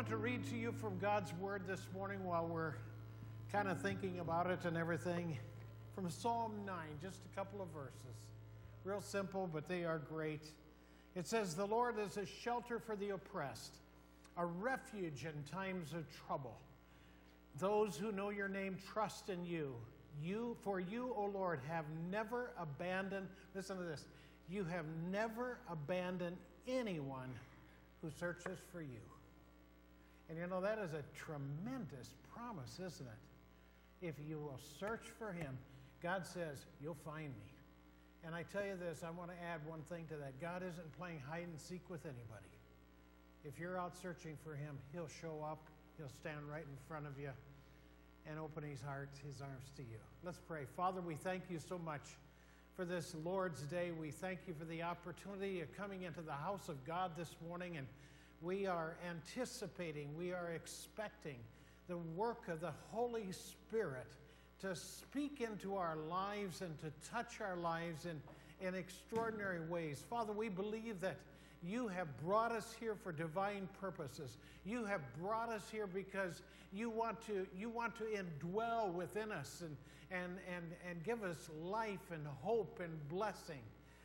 want to read to you from God's Word this morning while we're kind of thinking about it and everything. From Psalm 9, just a couple of verses. Real simple, but they are great. It says, The Lord is a shelter for the oppressed, a refuge in times of trouble. Those who know your name trust in you. You, for you, O Lord, have never abandoned, listen to this, you have never abandoned anyone who searches for you. And you know, that is a tremendous promise, isn't it? If you will search for him, God says, you'll find me. And I tell you this, I want to add one thing to that. God isn't playing hide and seek with anybody. If you're out searching for him, he'll show up, he'll stand right in front of you and open his heart, his arms to you. Let's pray. Father, we thank you so much for this Lord's Day. We thank you for the opportunity of coming into the house of God this morning, and we are anticipating, we are expecting the work of the Holy Spirit to speak into our lives and to touch our lives in, in extraordinary ways. Father, we believe that you have brought us here for divine purposes. You have brought us here because you want to, you want to indwell within us and, and, and, and give us life and hope and blessing.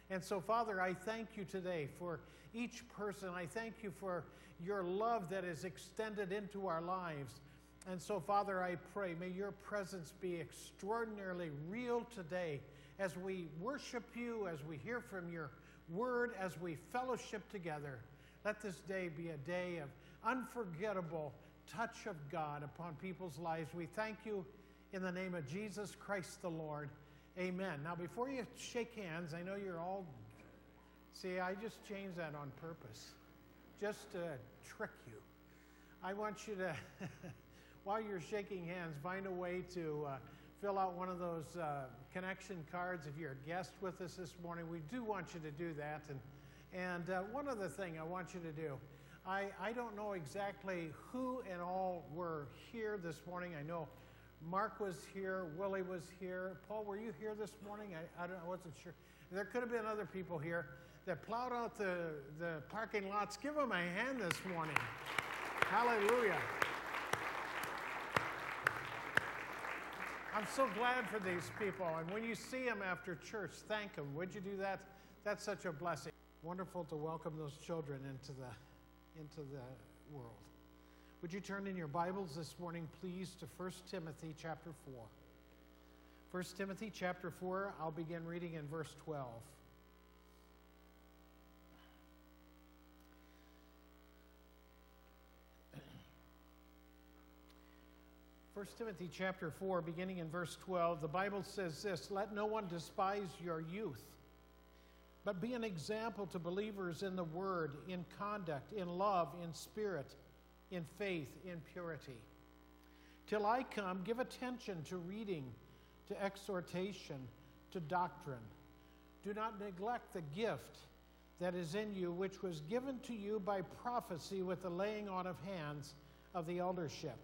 And so, Father, I thank you today for each person. I thank you for your love that is extended into our lives. And so, Father, I pray, may your presence be extraordinarily real today as we worship you, as we hear from your word, as we fellowship together. Let this day be a day of unforgettable touch of God upon people's lives. We thank you in the name of Jesus Christ the Lord. Amen. Now, before you shake hands, I know you're all. See, I just changed that on purpose, just to trick you. I want you to, while you're shaking hands, find a way to uh, fill out one of those uh, connection cards if you're a guest with us this morning. We do want you to do that. And, and uh, one other thing I want you to do. I, I don't know exactly who and all were here this morning. I know Mark was here, Willie was here. Paul, were you here this morning? I, I, don't, I wasn't sure. There could have been other people here that plowed out the, the parking lots. Give them a hand this morning. Hallelujah. I'm so glad for these people. And when you see them after church, thank them. Would you do that? That's such a blessing. Wonderful to welcome those children into the, into the world. Would you turn in your Bibles this morning, please, to 1 Timothy chapter 4. 1 Timothy chapter 4, I'll begin reading in verse 12. 1 Timothy chapter 4, beginning in verse 12, the Bible says this Let no one despise your youth, but be an example to believers in the word, in conduct, in love, in spirit, in faith, in purity. Till I come, give attention to reading, to exhortation, to doctrine. Do not neglect the gift that is in you, which was given to you by prophecy with the laying on of hands of the eldership.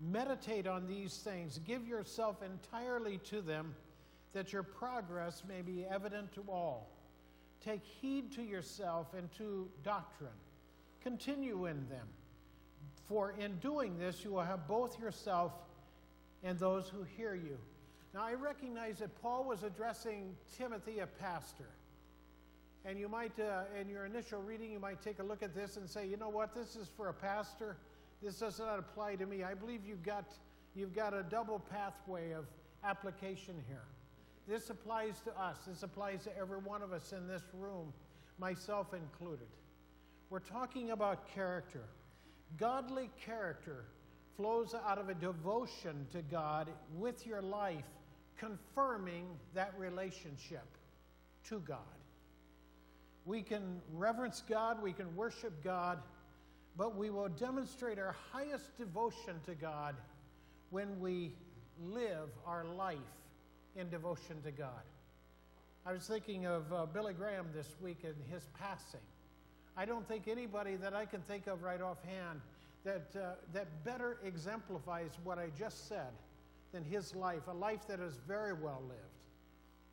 Meditate on these things. Give yourself entirely to them, that your progress may be evident to all. Take heed to yourself and to doctrine. Continue in them. For in doing this, you will have both yourself and those who hear you. Now, I recognize that Paul was addressing Timothy, a pastor. And you might, uh, in your initial reading, you might take a look at this and say, you know what, this is for a pastor this does not apply to me. I believe you've got, you've got a double pathway of application here. This applies to us, this applies to every one of us in this room, myself included. We're talking about character. Godly character flows out of a devotion to God with your life, confirming that relationship to God. We can reverence God, we can worship God but we will demonstrate our highest devotion to God when we live our life in devotion to God. I was thinking of uh, Billy Graham this week and his passing. I don't think anybody that I can think of right offhand that, uh, that better exemplifies what I just said than his life, a life that is very well lived.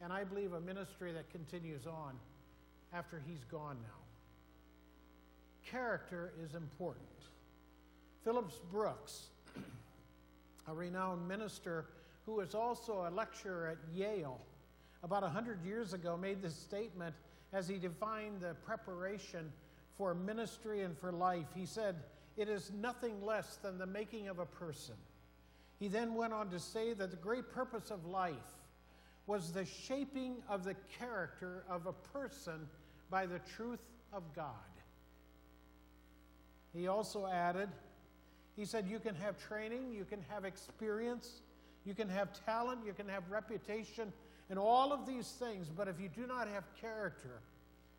And I believe a ministry that continues on after he's gone now character is important. Phillips Brooks, a renowned minister who was also a lecturer at Yale, about 100 years ago made this statement as he defined the preparation for ministry and for life. He said, It is nothing less than the making of a person. He then went on to say that the great purpose of life was the shaping of the character of a person by the truth of God. He also added, he said, You can have training, you can have experience, you can have talent, you can have reputation, and all of these things, but if you do not have character,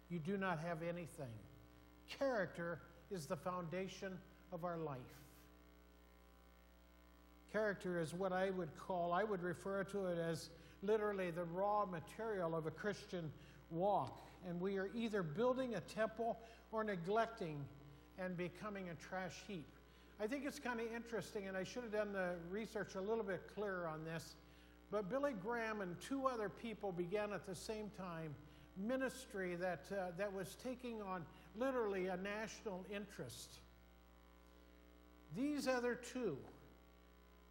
you do not have anything. Character is the foundation of our life. Character is what I would call, I would refer to it as literally the raw material of a Christian walk. And we are either building a temple or neglecting and becoming a trash heap. I think it's kind of interesting, and I should have done the research a little bit clearer on this. But Billy Graham and two other people began at the same time ministry that, uh, that was taking on literally a national interest. These other two,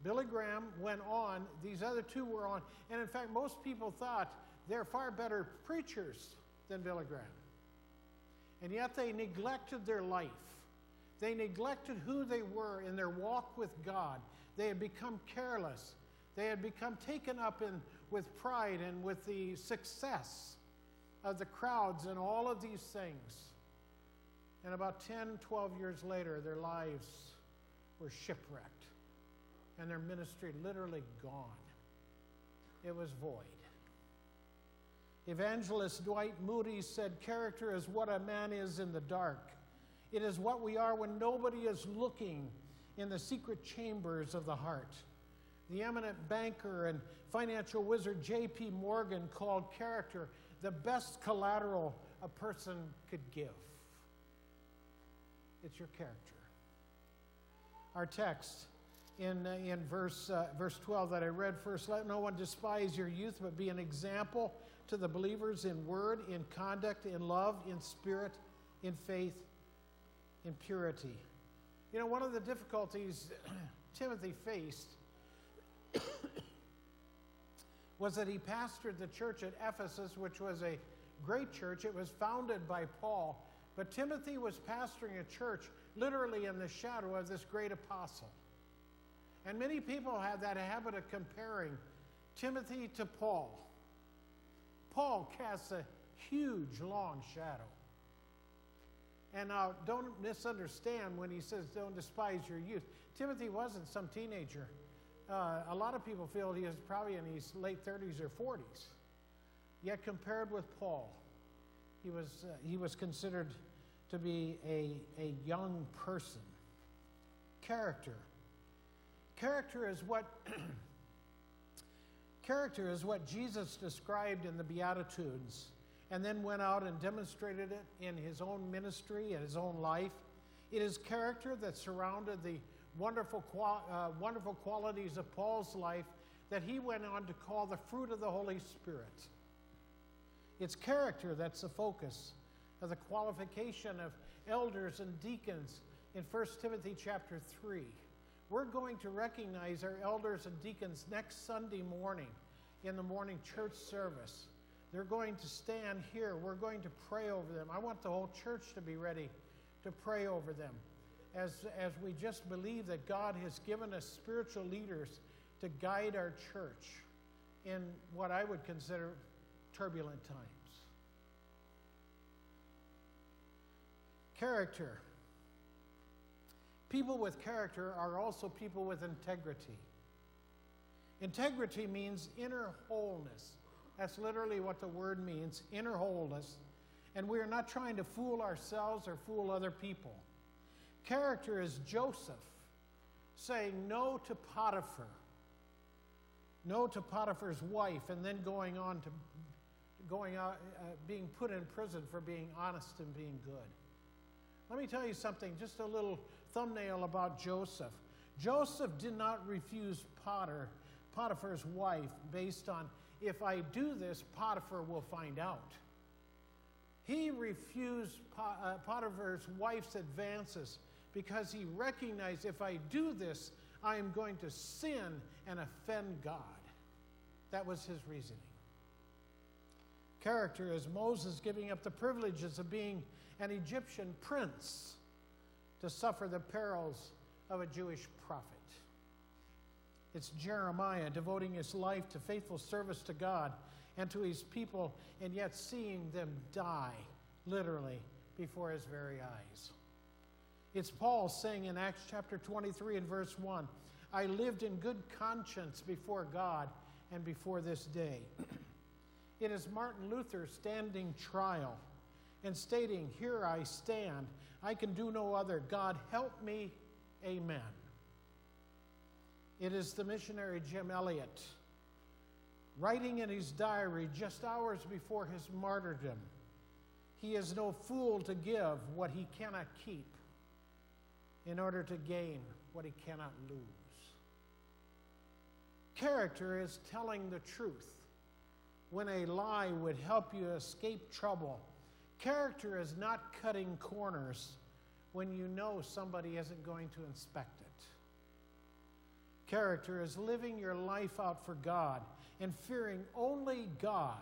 Billy Graham went on, these other two were on, and in fact, most people thought they're far better preachers than Billy Graham. And yet they neglected their life. They neglected who they were in their walk with God. They had become careless. They had become taken up in, with pride and with the success of the crowds and all of these things. And about 10, 12 years later, their lives were shipwrecked and their ministry literally gone. It was void. Evangelist Dwight Moody said, Character is what a man is in the dark. It is what we are when nobody is looking in the secret chambers of the heart. The eminent banker and financial wizard J.P. Morgan called character the best collateral a person could give. It's your character. Our text in, uh, in verse, uh, verse 12 that I read first let no one despise your youth, but be an example to the believers in word, in conduct, in love, in spirit, in faith, in purity. You know, one of the difficulties Timothy faced was that he pastored the church at Ephesus, which was a great church. It was founded by Paul. But Timothy was pastoring a church literally in the shadow of this great apostle. And many people have that habit of comparing Timothy to Paul. Paul casts a huge, long shadow. And now, don't misunderstand when he says, don't despise your youth. Timothy wasn't some teenager. Uh, a lot of people feel he was probably in his late 30s or 40s. Yet, compared with Paul, he was, uh, he was considered to be a, a young person. Character. Character is what. character is what Jesus described in the Beatitudes and then went out and demonstrated it in his own ministry and his own life. It is character that surrounded the wonderful, uh, wonderful qualities of Paul's life that he went on to call the fruit of the Holy Spirit. It's character that's the focus of the qualification of elders and deacons in 1 Timothy chapter 3. We're going to recognize our elders and deacons next Sunday morning in the morning church service. They're going to stand here. We're going to pray over them. I want the whole church to be ready to pray over them as, as we just believe that God has given us spiritual leaders to guide our church in what I would consider turbulent times. Character. People with character are also people with integrity. Integrity means inner wholeness. That's literally what the word means inner wholeness. And we are not trying to fool ourselves or fool other people. Character is Joseph saying no to Potiphar, no to Potiphar's wife, and then going on to going out, uh, being put in prison for being honest and being good. Let me tell you something, just a little thumbnail about Joseph. Joseph did not refuse Potter, Potiphar's wife based on if I do this, Potiphar will find out. He refused uh, Potiphar's wife's advances because he recognized if I do this, I am going to sin and offend God. That was his reasoning. Character is Moses giving up the privileges of being an Egyptian prince to suffer the perils of a Jewish prophet. It's Jeremiah devoting his life to faithful service to God and to his people, and yet seeing them die, literally, before his very eyes. It's Paul saying in Acts chapter 23 and verse 1 I lived in good conscience before God and before this day. it is Martin Luther standing trial and stating, Here I stand. I can do no other. God, help me. Amen. It is the missionary Jim Elliot writing in his diary just hours before his martyrdom. He is no fool to give what he cannot keep in order to gain what he cannot lose. Character is telling the truth when a lie would help you escape trouble. Character is not cutting corners when you know somebody isn't going to inspect it. Character is living your life out for God and fearing only God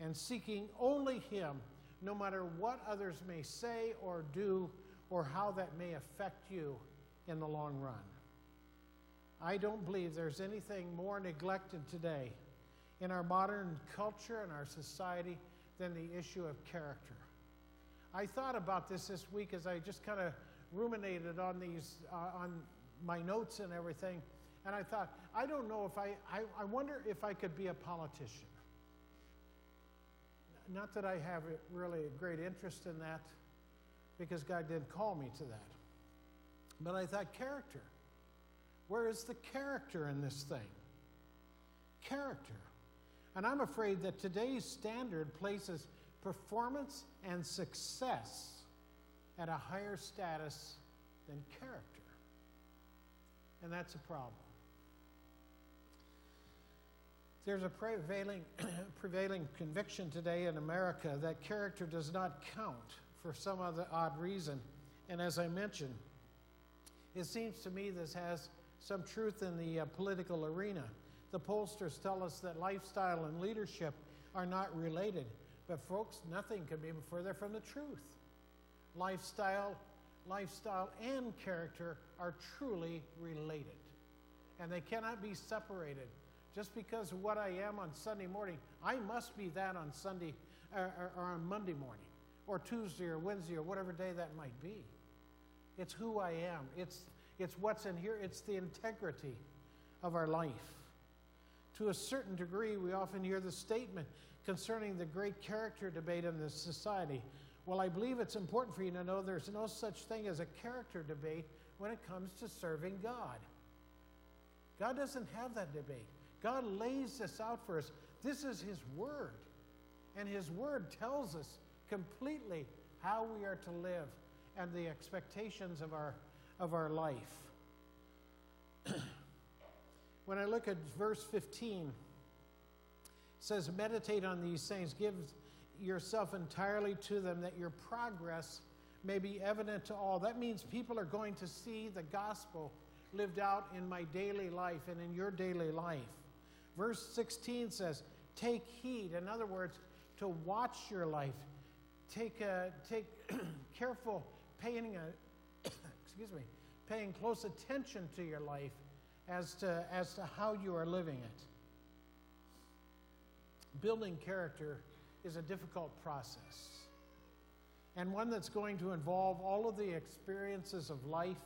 and seeking only Him, no matter what others may say or do or how that may affect you in the long run. I don't believe there's anything more neglected today in our modern culture and our society than the issue of character. I thought about this this week as I just kind of ruminated on these, uh, on my notes and everything, and I thought, I don't know if I, I, I wonder if I could be a politician. Not that I have really a great interest in that, because God didn't call me to that. But I thought, character. Where is the character in this thing? Character. And I'm afraid that today's standard places performance and success at a higher status than character. And that's a problem. There's a prevailing, prevailing conviction today in America that character does not count for some other odd reason. And as I mentioned, it seems to me this has some truth in the uh, political arena. The pollsters tell us that lifestyle and leadership are not related. But folks, nothing could be further from the truth. Lifestyle, lifestyle and character are truly related. And they cannot be separated. Just because what I am on Sunday morning, I must be that on Sunday or, or, or on Monday morning, or Tuesday or Wednesday or whatever day that might be. It's who I am. It's it's what's in here, it's the integrity of our life. To a certain degree, we often hear the statement concerning the great character debate in this society. Well, I believe it's important for you to know there's no such thing as a character debate when it comes to serving God. God doesn't have that debate. God lays this out for us. This is His Word. And His Word tells us completely how we are to live and the expectations of our of our life. when I look at verse 15, it says, Meditate on these things, give yourself entirely to them, that your progress may be evident to all. That means people are going to see the gospel lived out in my daily life and in your daily life. Verse 16 says, Take heed. In other words, to watch your life. Take, a, take careful paying a, excuse me, paying close attention to your life as to, as to how you are living it. Building character is a difficult process and one that's going to involve all of the experiences of life.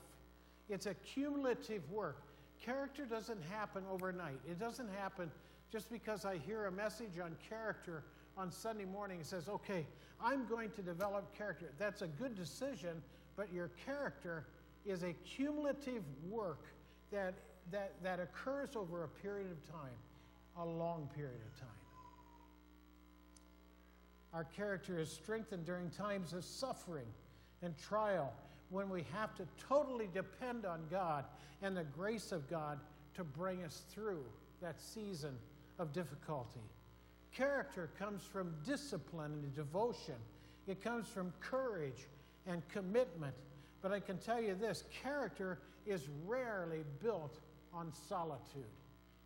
It's a cumulative work. Character doesn't happen overnight. It doesn't happen just because I hear a message on character on Sunday morning. and says, okay, I'm going to develop character. That's a good decision, but your character is a cumulative work that, that, that occurs over a period of time, a long period of time. Our character is strengthened during times of suffering and trial when we have to totally depend on God and the grace of God to bring us through that season of difficulty. Character comes from discipline and devotion, it comes from courage and commitment But I can tell you this character is rarely built on solitude.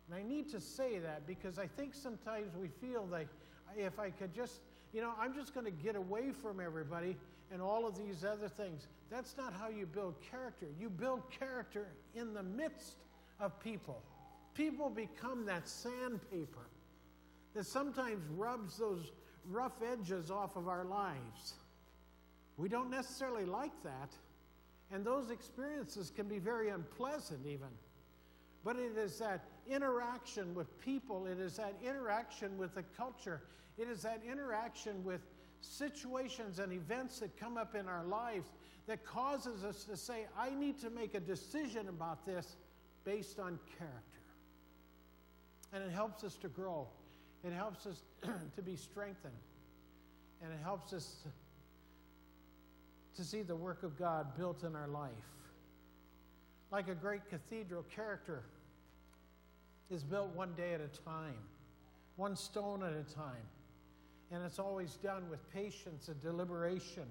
And I need to say that because I think sometimes we feel that if I could just, you know, I'm just going to get away from everybody and all of these other things. That's not how you build character. You build character in the midst of people. People become that sandpaper that sometimes rubs those rough edges off of our lives. We don't necessarily like that, and those experiences can be very unpleasant, even. But it is that interaction with people, it is that interaction with the culture, it is that interaction with situations and events that come up in our lives that causes us to say, I need to make a decision about this based on character. And it helps us to grow, it helps us to be strengthened, and it helps us to see the work of God built in our life. Like a great cathedral, character is built one day at a time, one stone at a time, and it's always done with patience and deliberation.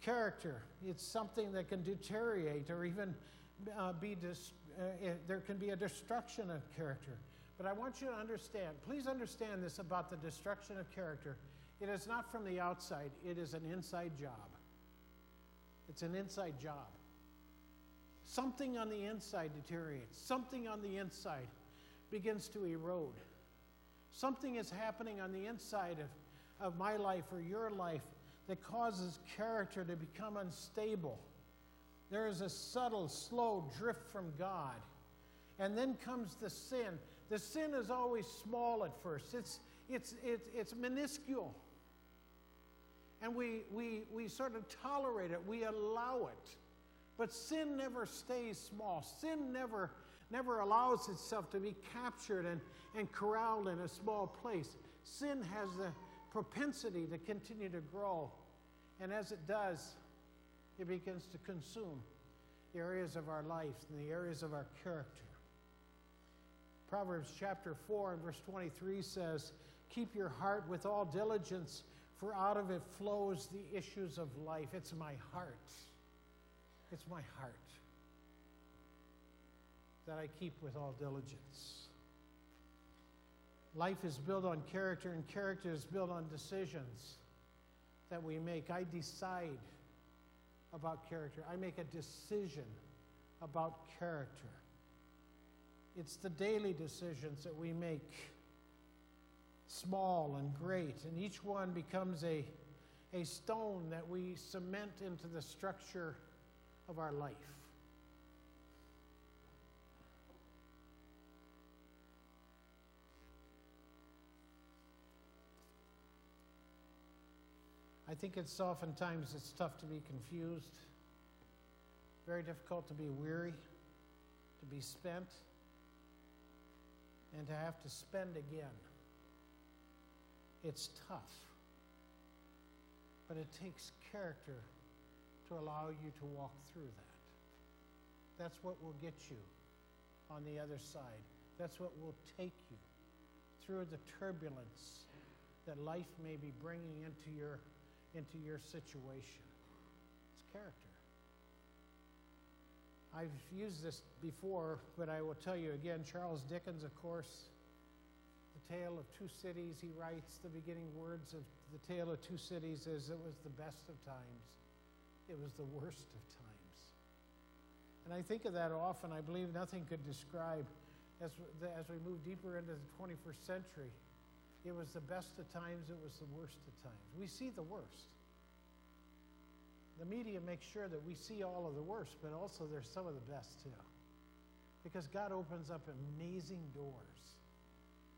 Character, it's something that can deteriorate or even uh, be, dis- uh, it, there can be a destruction of character. But I want you to understand, please understand this about the destruction of character. It is not from the outside, it is an inside job. It's an inside job. Something on the inside deteriorates, something on the inside begins to erode. Something is happening on the inside of, of my life or your life that causes character to become unstable. There is a subtle, slow drift from God. And then comes the sin. The sin is always small at first, it's, it's, it's, it's minuscule and we, we, we sort of tolerate it, we allow it. But sin never stays small. Sin never, never allows itself to be captured and, and corralled in a small place. Sin has the propensity to continue to grow. And as it does, it begins to consume the areas of our life and the areas of our character. Proverbs chapter 4 and verse 23 says, Keep your heart with all diligence for out of it flows the issues of life. It's my heart. It's my heart that I keep with all diligence. Life is built on character, and character is built on decisions that we make. I decide about character, I make a decision about character. It's the daily decisions that we make small and great, and each one becomes a, a stone that we cement into the structure of our life. I think it's oftentimes it's tough to be confused, very difficult to be weary, to be spent, and to have to spend again. It's tough. But it takes character to allow you to walk through that. That's what will get you on the other side. That's what will take you through the turbulence that life may be bringing into your, into your situation. It's character. I've used this before, but I will tell you again Charles Dickens, of course, The Tale of Two Cities, he writes the beginning words of the Tale of Two Cities as it was the best of times, it was the worst of times. And I think of that often. I believe nothing could describe, as, as we move deeper into the 21st century, it was the best of times, it was the worst of times. We see the worst. The media makes sure that we see all of the worst, but also there's some of the best too. Because God opens up amazing doors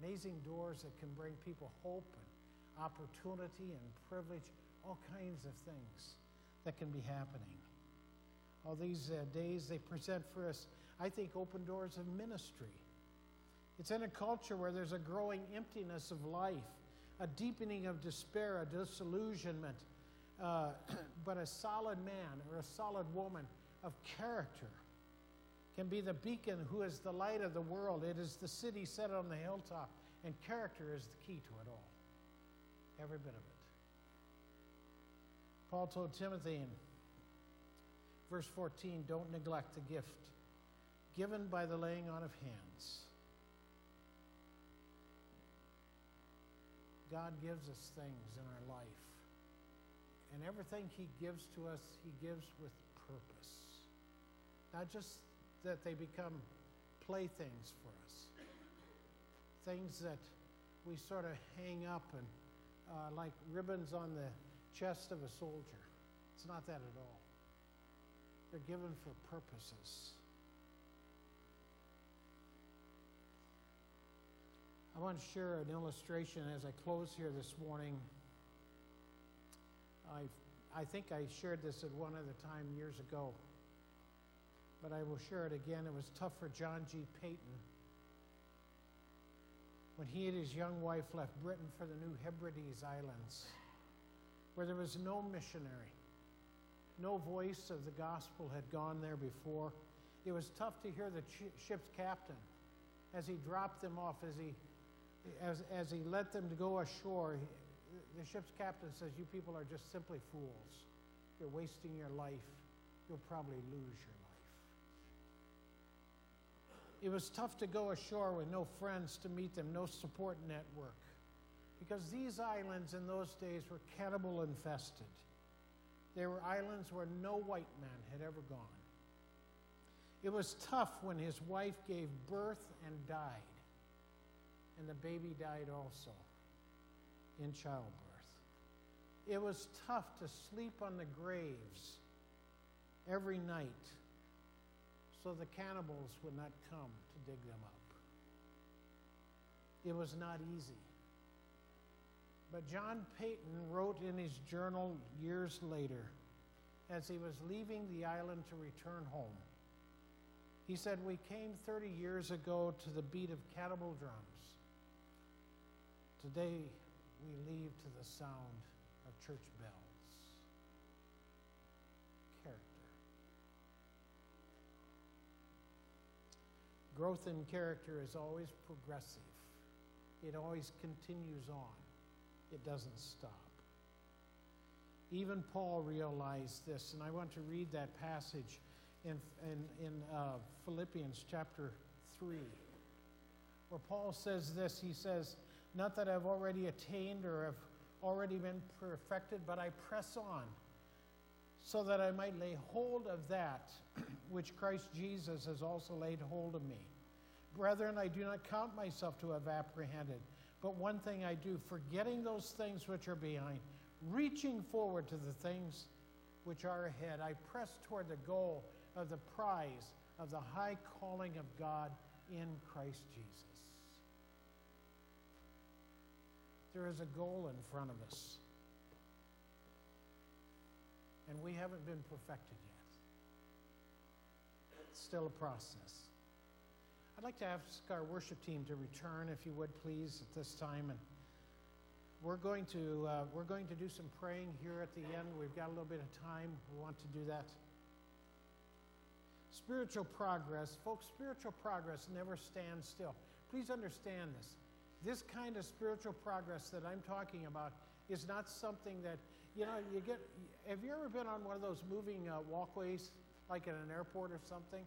amazing doors that can bring people hope and opportunity and privilege, all kinds of things that can be happening. All these uh, days they present for us, I think, open doors of ministry. It's in a culture where there's a growing emptiness of life, a deepening of despair, a disillusionment, uh, but a solid man or a solid woman of character can be the beacon who is the light of the world. It is the city set on the hilltop, and character is the key to it all. Every bit of it. Paul told Timothy in Verse 14 Don't neglect the gift given by the laying on of hands. God gives us things in our life. And everything He gives to us, He gives with purpose. Not just that they become playthings for us, things that we sort of hang up and uh, like ribbons on the chest of a soldier. It's not that at all. They're given for purposes. I want to share an illustration as I close here this morning. I, I think I shared this at one other time years ago, but I will share it again. It was tough for John G. Paton when he and his young wife left Britain for the New Hebrides Islands, where there was no missionary. No voice of the gospel had gone there before. It was tough to hear the ship's captain as he dropped them off, as he, as, as he let them go ashore. The ship's captain says, You people are just simply fools. You're wasting your life. You'll probably lose your life. It was tough to go ashore with no friends to meet them, no support network, because these islands in those days were cannibal infested. They were islands where no white man had ever gone. It was tough when his wife gave birth and died, and the baby died also in childbirth. It was tough to sleep on the graves every night so the cannibals would not come to dig them up. It was not easy. But John Paton wrote in his journal years later, as he was leaving the island to return home, he said, We came 30 years ago to the beat of cannibal drums. Today, we leave to the sound of church bells. Character. Growth in character is always progressive, it always continues on it doesn't stop. Even Paul realized this, and I want to read that passage in, in, in uh, Philippians chapter 3, where Paul says this. He says, Not that I've already attained or have already been perfected, but I press on so that I might lay hold of that which Christ Jesus has also laid hold of me. Brethren, I do not count myself to have apprehended. But one thing I do, forgetting those things which are behind, reaching forward to the things which are ahead, I press toward the goal of the prize of the high calling of God in Christ Jesus. There is a goal in front of us, and we haven't been perfected yet. It's still a process. I'd like to ask our worship team to return, if you would please, at this time. And we're going to, uh, we're going to do some praying here at the end. We've got a little bit of time. We want to do that. Spiritual progress. Folks, spiritual progress never stands still. Please understand this. This kind of spiritual progress that I'm talking about is not something that, you know, you get. Have you ever been on one of those moving uh, walkways, like at an airport or something?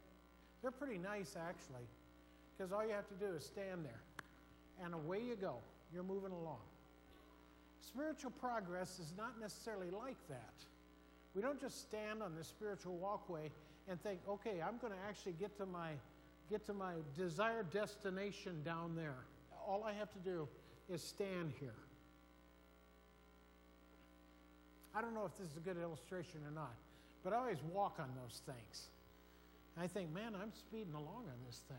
They're pretty nice, actually because all you have to do is stand there, and away you go. You're moving along. Spiritual progress is not necessarily like that. We don't just stand on the spiritual walkway and think, okay, I'm going to actually get to my get to my desired destination down there. All I have to do is stand here. I don't know if this is a good illustration or not, but I always walk on those things. I think, man, I'm speeding along on this thing.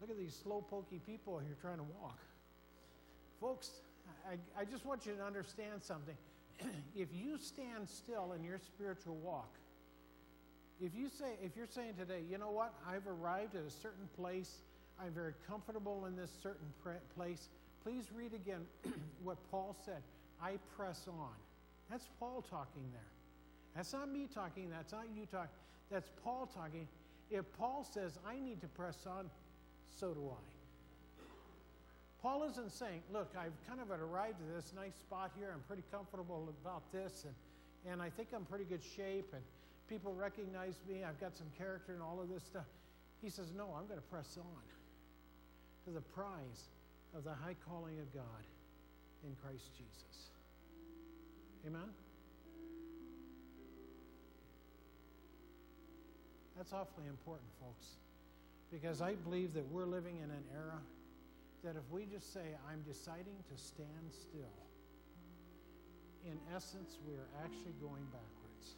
Look at these slow pokey people here trying to walk. Folks, I, I just want you to understand something. if you stand still in your spiritual walk, if you say if you're saying today, you know what, I've arrived at a certain place, I'm very comfortable in this certain place, please read again what Paul said. I press on. That's Paul talking there. That's not me talking, that's not you talking. That's Paul talking. If Paul says I need to press on, so do I. Paul isn't saying, look, I've kind of arrived at this nice spot here. I'm pretty comfortable about this, and, and I think I'm pretty good shape. And people recognize me, I've got some character and all of this stuff. He says, No, I'm going to press on to the prize of the high calling of God in Christ Jesus. Amen? That's awfully important, folks, because I believe that we're living in an era that if we just say, I'm deciding to stand still, in essence, we are actually going backwards.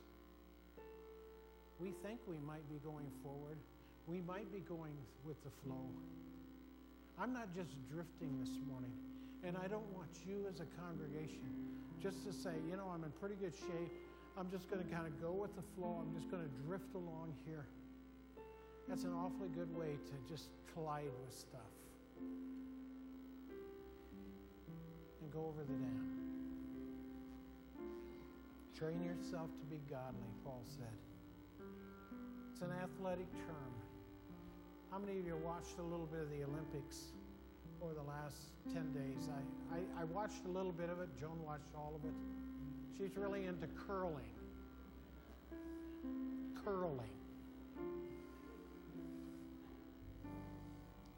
We think we might be going forward, we might be going with the flow. I'm not just drifting this morning, and I don't want you as a congregation just to say, you know, I'm in pretty good shape. I'm just going to kind of go with the flow. I'm just going to drift along here. That's an awfully good way to just collide with stuff and go over the dam. Train yourself to be godly, Paul said. It's an athletic term. How many of you watched a little bit of the Olympics over the last 10 days? I, I, I watched a little bit of it. Joan watched all of it. She's really into curling. Curling.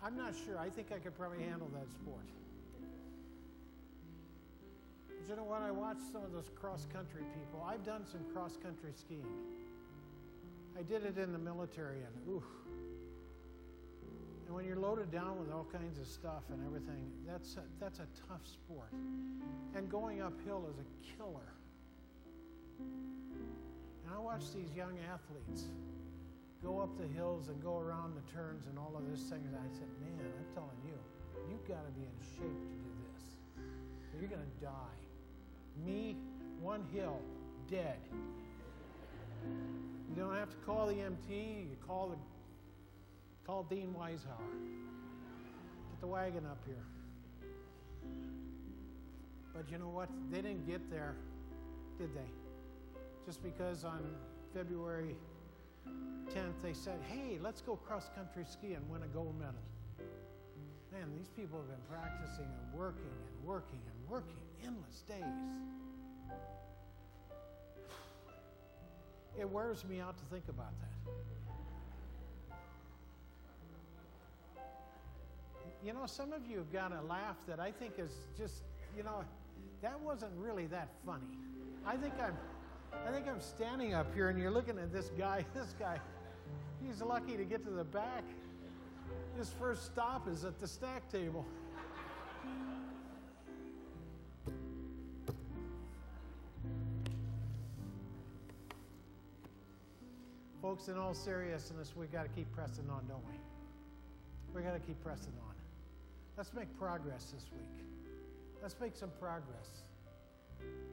I'm not sure. I think I could probably handle that sport. But you know what? I watched some of those cross country people. I've done some cross country skiing. I did it in the military, and ooh. And when you're loaded down with all kinds of stuff and everything, that's a, that's a tough sport. And going uphill is a killer. And I watch these young athletes go up the hills and go around the turns and all of this thing. And I said, man, I'm telling you, you've got to be in shape to do this. You're going to die. Me, one hill, dead. You don't have to call the MT. You call the call Dean Weishauer. Get the wagon up here. But you know what? They didn't get there, did they? Just because on February 10th they said, hey, let's go cross country ski and win a gold medal. Man, these people have been practicing and working and working and working endless days. It wears me out to think about that. You know, some of you have got a laugh that I think is just, you know, that wasn't really that funny. I think I'm I think I'm standing up here and you're looking at this guy. This guy, he's lucky to get to the back. His first stop is at the stack table. Folks, in all seriousness, we've got to keep pressing on, don't we? We've got to keep pressing on. Let's make progress this week. Let's make some progress.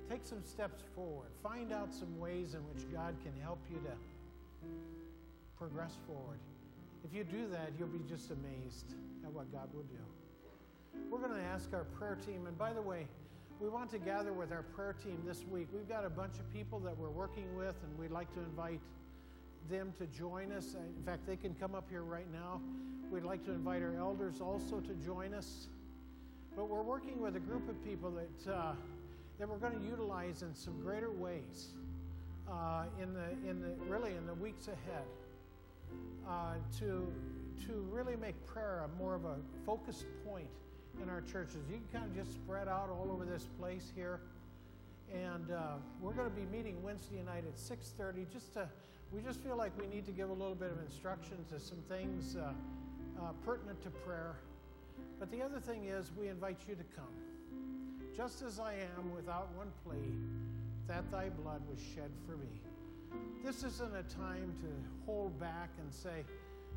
Take some steps forward. Find out some ways in which God can help you to progress forward. If you do that, you'll be just amazed at what God will do. We're going to ask our prayer team, and by the way, we want to gather with our prayer team this week. We've got a bunch of people that we're working with, and we'd like to invite them to join us. In fact, they can come up here right now. We'd like to invite our elders also to join us. But we're working with a group of people that. Uh, that we're going to utilize in some greater ways uh, in the in the really in the weeks ahead uh, to to really make prayer a more of a focused point in our churches. You can kind of just spread out all over this place here, and uh, we're going to be meeting Wednesday night at 6:30. Just to we just feel like we need to give a little bit of instruction to some things uh, uh, pertinent to prayer. But the other thing is, we invite you to come just as I am without one plea, that thy blood was shed for me. This isn't a time to hold back and say,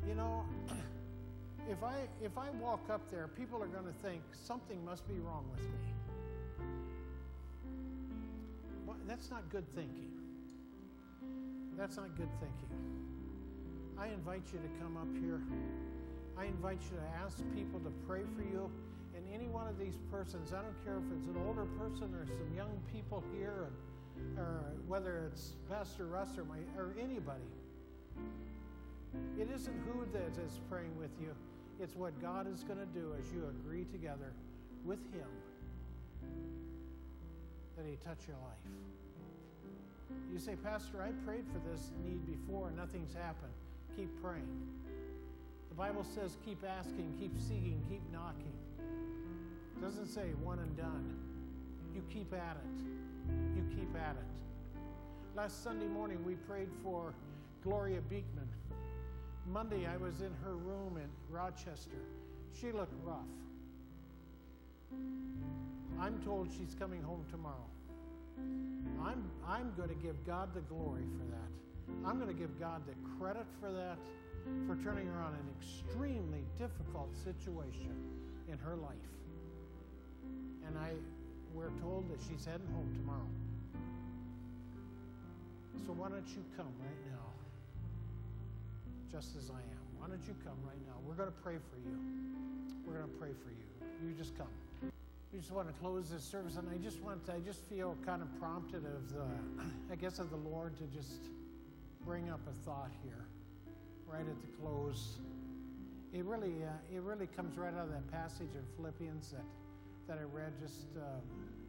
you know, if I if I walk up there, people are going to think something must be wrong with me. Well, that's not good thinking. That's not good thinking. I invite you to come up here. I invite you to ask people to pray for you and any one of these persons, I don't care if it's an older person or some young people here, or whether it's Pastor Russ or, my, or anybody, it isn't who that is praying with you, it's what God is going to do as you agree together with Him that He touch your life. You say, Pastor, I prayed for this need before and nothing's happened. Keep praying. The Bible says keep asking, keep seeking, keep knocking. It doesn't say one and done. You keep at it. You keep at it. Last Sunday morning, we prayed for Gloria Beekman. Monday, I was in her room in Rochester. She looked rough. I'm told she's coming home tomorrow. I'm, I'm going to give God the glory for that. I'm going to give God the credit for that, for turning around an extremely difficult situation in her life. Told that she's heading home tomorrow. So why don't you come right now, just as I am? Why don't you come right now? We're going to pray for you. We're going to pray for you. You just come. We just want to close this service, and I just want I just feel kind of prompted of the, I guess, of the Lord to just bring up a thought here, right at the close. It really, uh, it really comes right out of that passage in Philippians that, that I read just uh,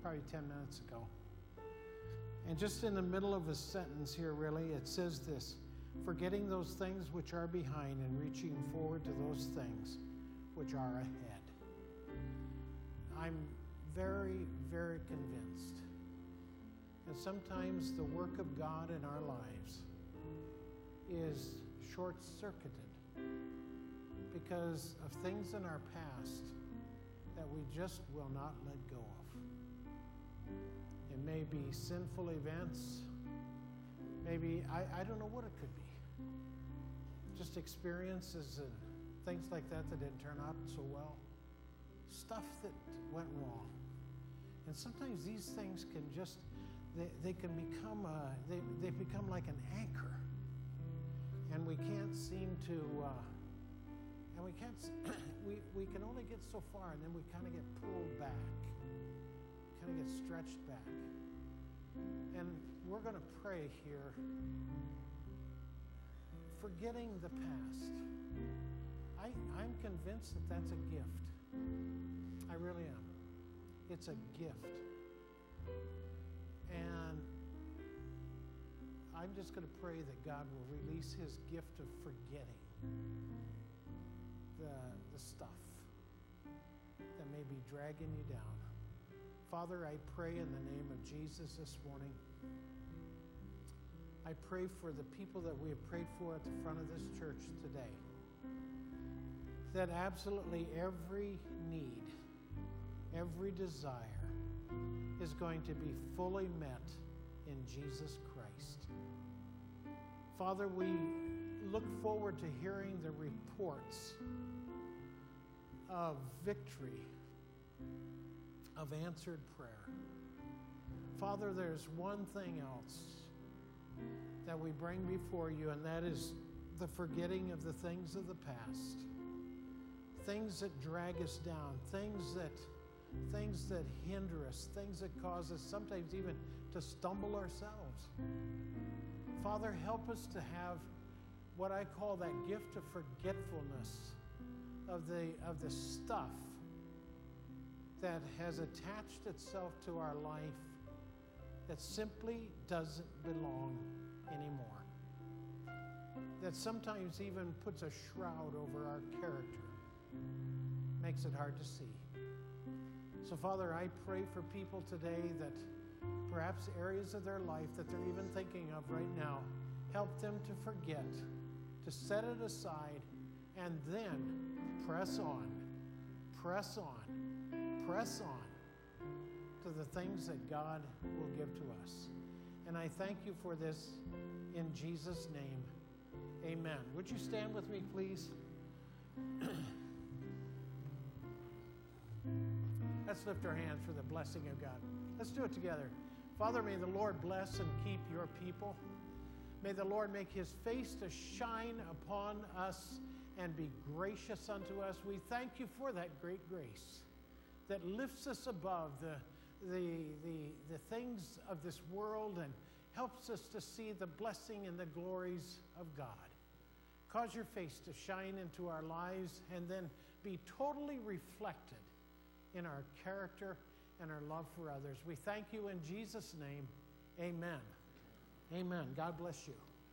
probably 10 minutes ago. And just in the middle of a sentence here, really, it says this forgetting those things which are behind and reaching forward to those things which are ahead. I'm very, very convinced that sometimes the work of God in our lives is short circuited because of things in our past that we just will not let go of. It may be sinful events, maybe, I, I don't know what it could be. Just experiences and things like that that didn't turn out so well stuff that went wrong. And sometimes these things can just, they, they can become, a, they, they become like an anchor. And we can't seem to, uh, and we can't, we, we can only get so far and then we kind of get pulled back, kind of get stretched back. And we're going to pray here, forgetting the past. I, I'm convinced that that's a gift. I really am. It's a gift. And I'm just going to pray that God will release his gift of forgetting the, the stuff that may be dragging you down. Father, I pray in the name of Jesus this morning. I pray for the people that we have prayed for at the front of this church today that absolutely every need, every desire is going to be fully met in Jesus Christ. Father, we look forward to hearing the reports of victory, of answered prayer. Father, there's one thing else that we bring before you, and that is the forgetting of the things of the past things that drag us down, things that things that hinder us, things that cause us sometimes even to stumble ourselves. Father, help us to have what I call that gift of forgetfulness of the of the stuff that has attached itself to our life that simply doesn't belong anymore. That sometimes even puts a shroud over our character makes it hard to see. So, Father, I pray for people today that perhaps areas of their life that they're even thinking of right now, help them to forget, to set it aside, and then press on, press on, press on to the things that God will give to us. And I thank you for this in Jesus' name. Amen. Would you stand with me, please? Let's lift our hands for the blessing of God. Let's do it together. Father, may the Lord bless and keep your people. May the Lord make his face to shine upon us and be gracious unto us. We thank you for that great grace that lifts us above the, the, the, the things of this world and helps us to see the blessing and the glories of God. Cause your face to shine into our lives and then be totally reflected in our character and our love for others. We thank you in Jesus' name. Amen. Amen. God bless you.